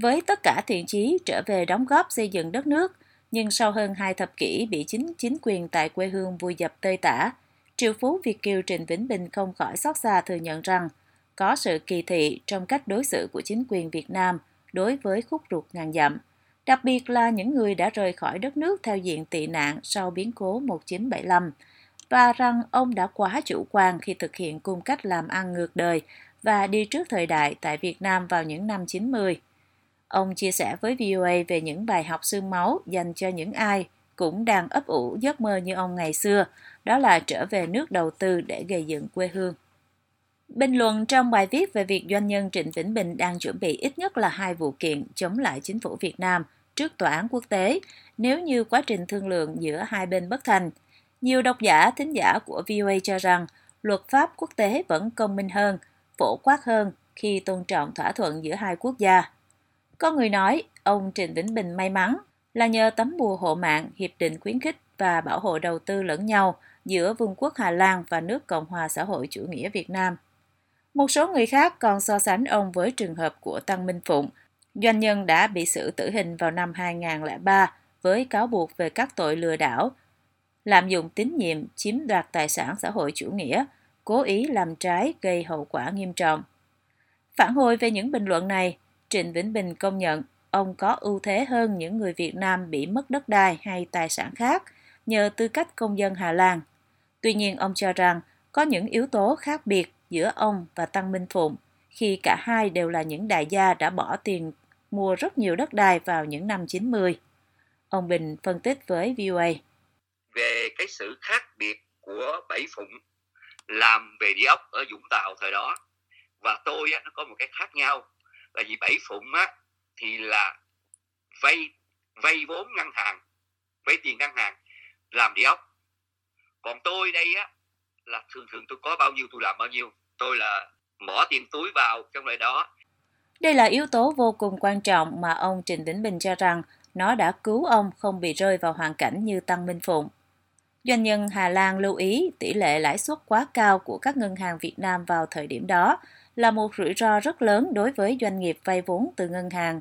Với tất cả thiện chí trở về đóng góp xây dựng đất nước, nhưng sau hơn hai thập kỷ bị chính chính quyền tại quê hương vùi dập tơi tả, triệu phú Việt Kiều Trịnh Vĩnh Bình không khỏi xót xa thừa nhận rằng có sự kỳ thị trong cách đối xử của chính quyền Việt Nam đối với khúc ruột ngàn dặm, đặc biệt là những người đã rời khỏi đất nước theo diện tị nạn sau biến cố 1975, và rằng ông đã quá chủ quan khi thực hiện cung cách làm ăn ngược đời và đi trước thời đại tại Việt Nam vào những năm 90. Ông chia sẻ với VOA về những bài học xương máu dành cho những ai cũng đang ấp ủ giấc mơ như ông ngày xưa, đó là trở về nước đầu tư để gây dựng quê hương. Bình luận trong bài viết về việc doanh nhân Trịnh Vĩnh Bình đang chuẩn bị ít nhất là hai vụ kiện chống lại chính phủ Việt Nam trước tòa án quốc tế nếu như quá trình thương lượng giữa hai bên bất thành. Nhiều độc giả, thính giả của VOA cho rằng luật pháp quốc tế vẫn công minh hơn, phổ quát hơn khi tôn trọng thỏa thuận giữa hai quốc gia. Có người nói ông Trịnh Vĩnh Bình may mắn là nhờ tấm bùa hộ mạng, hiệp định khuyến khích và bảo hộ đầu tư lẫn nhau giữa Vương quốc Hà Lan và nước Cộng hòa xã hội chủ nghĩa Việt Nam. Một số người khác còn so sánh ông với trường hợp của Tăng Minh Phụng, doanh nhân đã bị xử tử hình vào năm 2003 với cáo buộc về các tội lừa đảo, lạm dụng tín nhiệm, chiếm đoạt tài sản xã hội chủ nghĩa, cố ý làm trái gây hậu quả nghiêm trọng. Phản hồi về những bình luận này, Trịnh Vĩnh Bình công nhận ông có ưu thế hơn những người Việt Nam bị mất đất đai hay tài sản khác nhờ tư cách công dân Hà Lan. Tuy nhiên, ông cho rằng có những yếu tố khác biệt giữa ông và Tăng Minh Phụng, khi cả hai đều là những đại gia đã bỏ tiền mua rất nhiều đất đai vào những năm 90. Ông Bình phân tích với VOA. Về cái sự khác biệt của Bảy Phụng làm về địa ốc ở Vũng Tàu thời đó, và tôi nó có một cái khác nhau là vì Bảy Phụng á, thì là vay vay vốn ngân hàng vay tiền ngân hàng làm địa ốc. Còn tôi đây á là thường thường tôi có bao nhiêu tôi làm bao nhiêu. Tôi là bỏ tiền túi vào trong loại đó. Đây là yếu tố vô cùng quan trọng mà ông Trịnh Vĩnh Bình cho rằng nó đã cứu ông không bị rơi vào hoàn cảnh như Tăng Minh Phụng. Doanh nhân Hà Lan lưu ý tỷ lệ lãi suất quá cao của các ngân hàng Việt Nam vào thời điểm đó là một rủi ro rất lớn đối với doanh nghiệp vay vốn từ ngân hàng.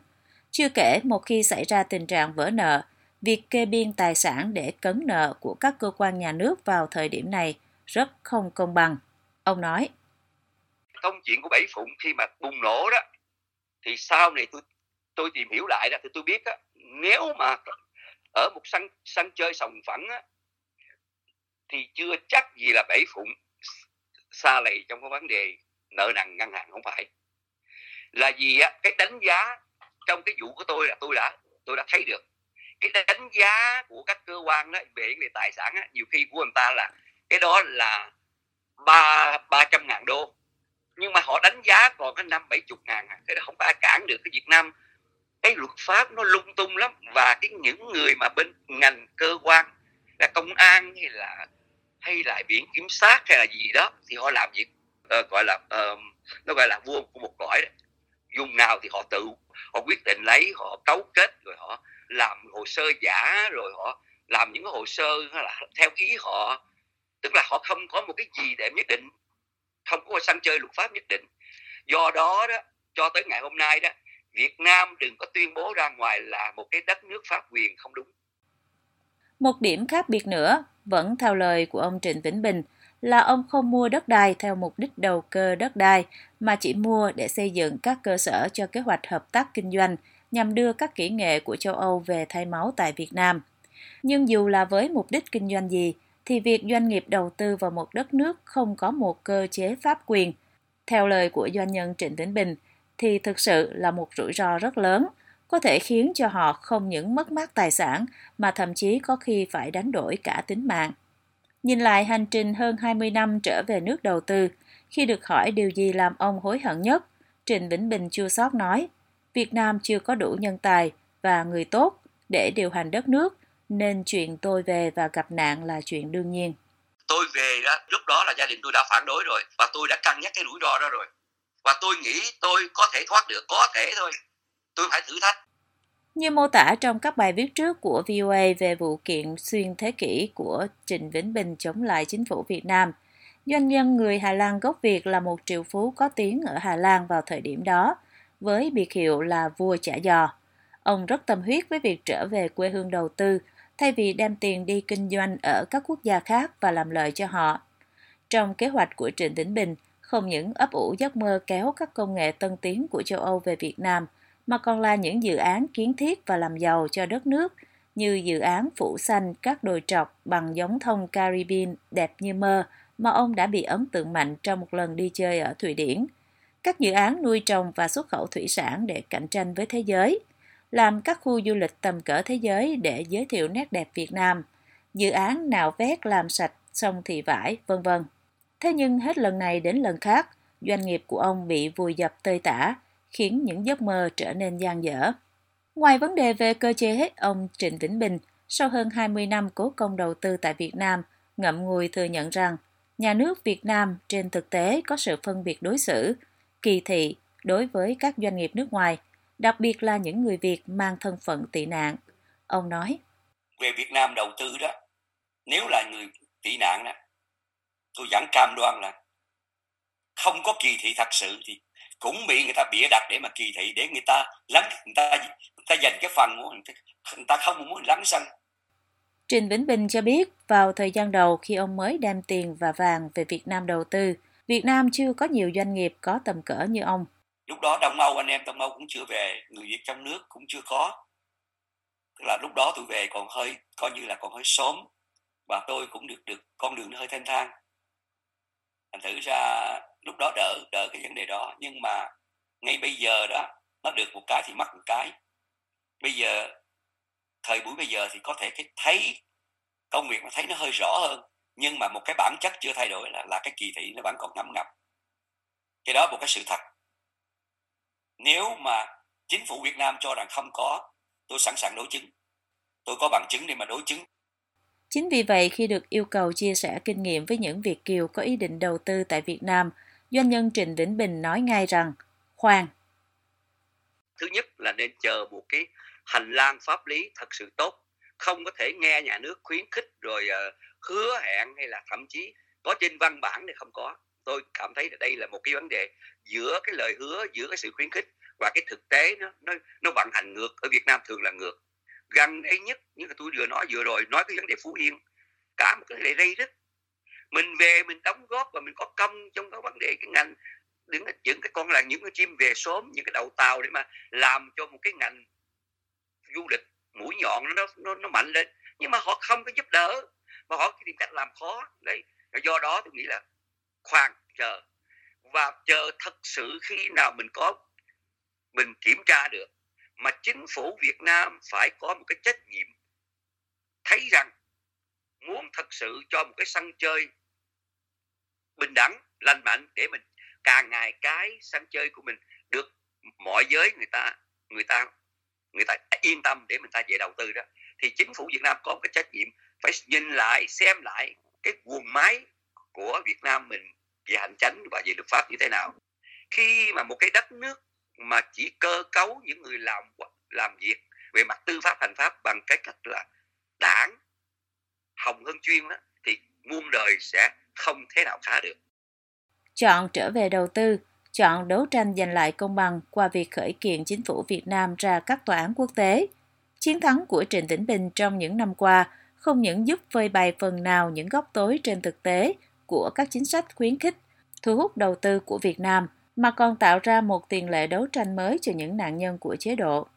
Chưa kể một khi xảy ra tình trạng vỡ nợ, việc kê biên tài sản để cấn nợ của các cơ quan nhà nước vào thời điểm này rất không công bằng. Ông nói. Công chuyện của Bảy Phụng khi mà bùng nổ đó, thì sau này tôi tôi tìm hiểu lại đó thì tôi biết đó, nếu mà ở một sân sân chơi sòng phẳng á, thì chưa chắc gì là Bảy Phụng xa lầy trong cái vấn đề nợ nần ngân hàng không phải. Là gì á, cái đánh giá trong cái vụ của tôi là tôi đã tôi đã thấy được. Cái đánh giá của các cơ quan đó về về tài sản á, nhiều khi của người ta là cái đó là ba ba trăm ngàn đô. Nhưng mà họ đánh giá còn cái năm bảy chục ngàn à, cái đó không ai cản được cái Việt Nam. Cái luật pháp nó lung tung lắm và cái những người mà bên ngành cơ quan là công an hay là hay là biển kiểm sát hay là gì đó thì họ làm việc uh, gọi là uh, nó gọi là vua của một cõi đấy dùng nào thì họ tự họ quyết định lấy họ cấu kết rồi họ làm hồ sơ giả rồi họ làm những cái hồ sơ là theo ý họ. Tức là họ không có một cái gì để nhất định không có sân chơi luật pháp nhất định. Do đó đó cho tới ngày hôm nay đó Việt Nam đừng có tuyên bố ra ngoài là một cái đất nước pháp quyền không đúng. Một điểm khác biệt nữa vẫn theo lời của ông Trịnh Vĩnh Bình là ông không mua đất đai theo mục đích đầu cơ đất đai mà chỉ mua để xây dựng các cơ sở cho kế hoạch hợp tác kinh doanh nhằm đưa các kỹ nghệ của châu Âu về thay máu tại Việt Nam. Nhưng dù là với mục đích kinh doanh gì, thì việc doanh nghiệp đầu tư vào một đất nước không có một cơ chế pháp quyền, theo lời của doanh nhân Trịnh Vĩnh Bình, thì thực sự là một rủi ro rất lớn, có thể khiến cho họ không những mất mát tài sản mà thậm chí có khi phải đánh đổi cả tính mạng. Nhìn lại hành trình hơn 20 năm trở về nước đầu tư, khi được hỏi điều gì làm ông hối hận nhất, Trịnh Vĩnh Bình chua sót nói, Việt Nam chưa có đủ nhân tài và người tốt để điều hành đất nước, nên chuyện tôi về và gặp nạn là chuyện đương nhiên. Tôi về đó, lúc đó là gia đình tôi đã phản đối rồi và tôi đã cân nhắc cái rủi ro đó rồi. Và tôi nghĩ tôi có thể thoát được, có thể thôi. Tôi phải thử thách. Như mô tả trong các bài viết trước của VOA về vụ kiện xuyên thế kỷ của Trịnh Vĩnh Bình chống lại chính phủ Việt Nam, doanh nhân người Hà Lan gốc Việt là một triệu phú có tiếng ở Hà Lan vào thời điểm đó, với biệt hiệu là vua chả giò. Ông rất tâm huyết với việc trở về quê hương đầu tư, thay vì đem tiền đi kinh doanh ở các quốc gia khác và làm lợi cho họ. Trong kế hoạch của Trịnh Vĩnh Bình, không những ấp ủ giấc mơ kéo các công nghệ tân tiến của châu Âu về Việt Nam, mà còn là những dự án kiến thiết và làm giàu cho đất nước, như dự án phủ xanh các đồi trọc bằng giống thông Caribbean đẹp như mơ mà ông đã bị ấn tượng mạnh trong một lần đi chơi ở Thụy Điển. Các dự án nuôi trồng và xuất khẩu thủy sản để cạnh tranh với thế giới, làm các khu du lịch tầm cỡ thế giới để giới thiệu nét đẹp Việt Nam, dự án nào vét làm sạch sông thị vải, vân vân. Thế nhưng hết lần này đến lần khác, doanh nghiệp của ông bị vùi dập tơi tả, khiến những giấc mơ trở nên gian dở. Ngoài vấn đề về cơ chế, ông Trịnh Vĩnh Bình, sau hơn 20 năm cố công đầu tư tại Việt Nam, ngậm ngùi thừa nhận rằng nhà nước Việt Nam trên thực tế có sự phân biệt đối xử, kỳ thị đối với các doanh nghiệp nước ngoài, đặc biệt là những người Việt mang thân phận tị nạn. Ông nói, Về Việt Nam đầu tư đó, nếu là người tị nạn đó, tôi vẫn cam đoan là không có kỳ thị thật sự thì cũng bị người ta bịa đặt để mà kỳ thị để người ta lắng người ta người ta dành cái phần của người ta không muốn lắng xanh Trình Vĩnh Bình cho biết vào thời gian đầu khi ông mới đem tiền và vàng về Việt Nam đầu tư, Việt Nam chưa có nhiều doanh nghiệp có tầm cỡ như ông. Lúc đó Đông Âu anh em Đông Âu cũng chưa về, người Việt trong nước cũng chưa có. Tức là lúc đó tôi về còn hơi coi như là còn hơi sớm và tôi cũng được được con đường nó hơi thanh thang. Thành thử ra lúc đó đỡ đỡ cái vấn đề đó. Nhưng mà ngay bây giờ đó nó được một cái thì mất một cái. Bây giờ thời buổi bây giờ thì có thể cái thấy công việc mà thấy nó hơi rõ hơn. Nhưng mà một cái bản chất chưa thay đổi là là cái kỳ thị nó vẫn còn ngấm ngập. Cái đó một cái sự thật. Nếu mà chính phủ Việt Nam cho rằng không có tôi sẵn sàng đối chứng. Tôi có bằng chứng để mà đối chứng. Chính vì vậy, khi được yêu cầu chia sẻ kinh nghiệm với những Việt Kiều có ý định đầu tư tại Việt Nam, doanh nhân Trịnh Vĩnh Bình nói ngay rằng, khoan. Thứ nhất là nên chờ một cái hành lang pháp lý thật sự tốt, không có thể nghe nhà nước khuyến khích rồi uh, hứa hẹn hay là thậm chí có trên văn bản thì không có. Tôi cảm thấy là đây là một cái vấn đề giữa cái lời hứa, giữa cái sự khuyến khích và cái thực tế nó nó nó vận hành ngược ở Việt Nam thường là ngược gần đây nhất như là tôi vừa nói vừa rồi nói cái vấn đề phú yên cả một cái lệ dây rất mình về, mình đóng góp và mình có công trong cái vấn đề, cái ngành. Những những cái con là những cái chim về sớm, những cái đầu tàu để mà làm cho một cái ngành du lịch mũi nhọn nó nó nó mạnh lên. Nhưng mà họ không có giúp đỡ mà họ tìm cách làm khó. Đấy. Do đó tôi nghĩ là khoan, chờ. Và chờ thật sự khi nào mình có, mình kiểm tra được mà chính phủ Việt Nam phải có một cái trách nhiệm, thấy rằng muốn thật sự cho một cái sân chơi bình đẳng, lành mạnh để mình càng ngày cái sân chơi của mình được mọi giới người ta người ta người ta yên tâm để mình ta về đầu tư đó. Thì chính phủ Việt Nam có một cái trách nhiệm phải nhìn lại, xem lại cái guồng máy của Việt Nam mình về hành chánh và về luật pháp như thế nào. Khi mà một cái đất nước mà chỉ cơ cấu những người làm làm việc về mặt tư pháp, hành pháp bằng cái cách là đảng, hồng hơn chuyên đó, thì muôn đời sẽ không thế nào khá được chọn trở về đầu tư chọn đấu tranh giành lại công bằng qua việc khởi kiện chính phủ Việt Nam ra các tòa án quốc tế. Chiến thắng của Trịnh Tĩnh Bình trong những năm qua không những giúp phơi bày phần nào những góc tối trên thực tế của các chính sách khuyến khích, thu hút đầu tư của Việt Nam – mà còn tạo ra một tiền lệ đấu tranh mới cho những nạn nhân của chế độ.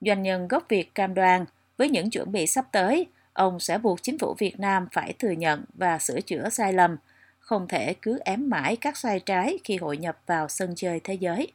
Doanh nhân gốc Việt cam đoan, với những chuẩn bị sắp tới, ông sẽ buộc chính phủ Việt Nam phải thừa nhận và sửa chữa sai lầm, không thể cứ ém mãi các sai trái khi hội nhập vào sân chơi thế giới.